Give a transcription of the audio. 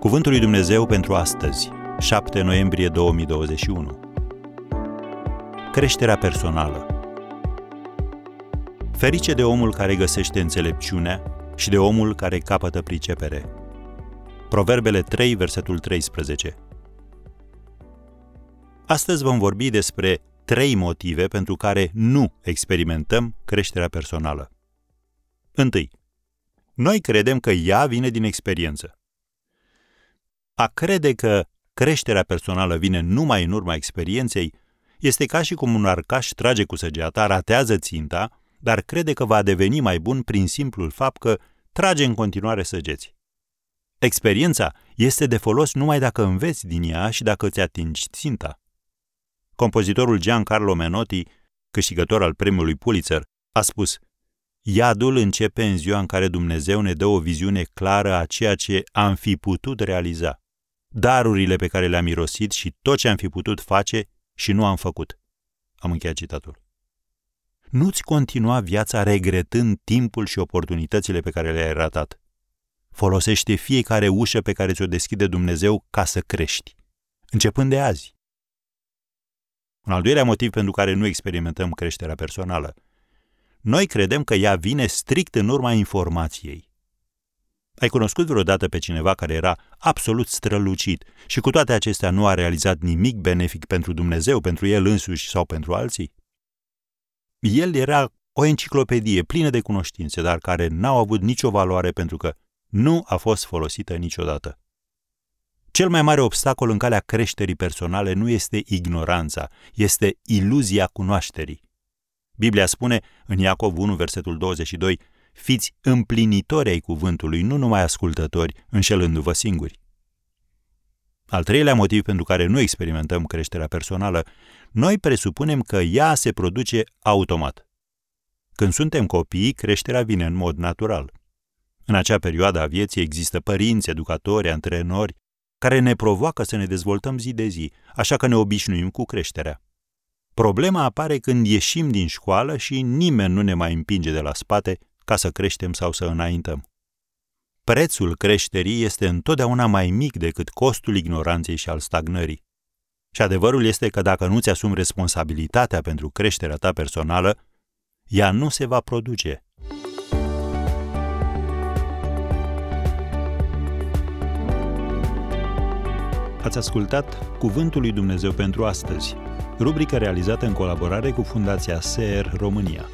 Cuvântul lui Dumnezeu pentru astăzi, 7 noiembrie 2021. Creșterea personală. Ferice de omul care găsește înțelepciunea și de omul care capătă pricepere. Proverbele 3, versetul 13. Astăzi vom vorbi despre trei motive pentru care nu experimentăm creșterea personală. Întâi, noi credem că ea vine din experiență. A crede că creșterea personală vine numai în urma experienței este ca și cum un arcaș trage cu săgeata, ratează ținta, dar crede că va deveni mai bun prin simplul fapt că trage în continuare săgeți. Experiența este de folos numai dacă înveți din ea și dacă îți atingi ținta. Compozitorul Giancarlo Menotti, câștigător al premiului Pulitzer, a spus Iadul începe în ziua în care Dumnezeu ne dă o viziune clară a ceea ce am fi putut realiza darurile pe care le-am mirosit și tot ce am fi putut face și nu am făcut. Am încheiat citatul. Nu-ți continua viața regretând timpul și oportunitățile pe care le-ai ratat. Folosește fiecare ușă pe care ți-o deschide Dumnezeu ca să crești, începând de azi. Un al doilea motiv pentru care nu experimentăm creșterea personală. Noi credem că ea vine strict în urma informației. Ai cunoscut vreodată pe cineva care era absolut strălucit și cu toate acestea nu a realizat nimic benefic pentru Dumnezeu, pentru el însuși sau pentru alții? El era o enciclopedie plină de cunoștințe, dar care n-au avut nicio valoare pentru că nu a fost folosită niciodată. Cel mai mare obstacol în calea creșterii personale nu este ignoranța, este iluzia cunoașterii. Biblia spune în Iacov 1, versetul 22, fiți împlinitori ai cuvântului, nu numai ascultători, înșelându-vă singuri. Al treilea motiv pentru care nu experimentăm creșterea personală, noi presupunem că ea se produce automat. Când suntem copii, creșterea vine în mod natural. În acea perioadă a vieții există părinți, educatori, antrenori, care ne provoacă să ne dezvoltăm zi de zi, așa că ne obișnuim cu creșterea. Problema apare când ieșim din școală și nimeni nu ne mai împinge de la spate ca să creștem sau să înaintăm. Prețul creșterii este întotdeauna mai mic decât costul ignoranței și al stagnării. Și adevărul este că dacă nu-ți asumi responsabilitatea pentru creșterea ta personală, ea nu se va produce. Ați ascultat Cuvântul lui Dumnezeu pentru astăzi, rubrica realizată în colaborare cu Fundația SER România.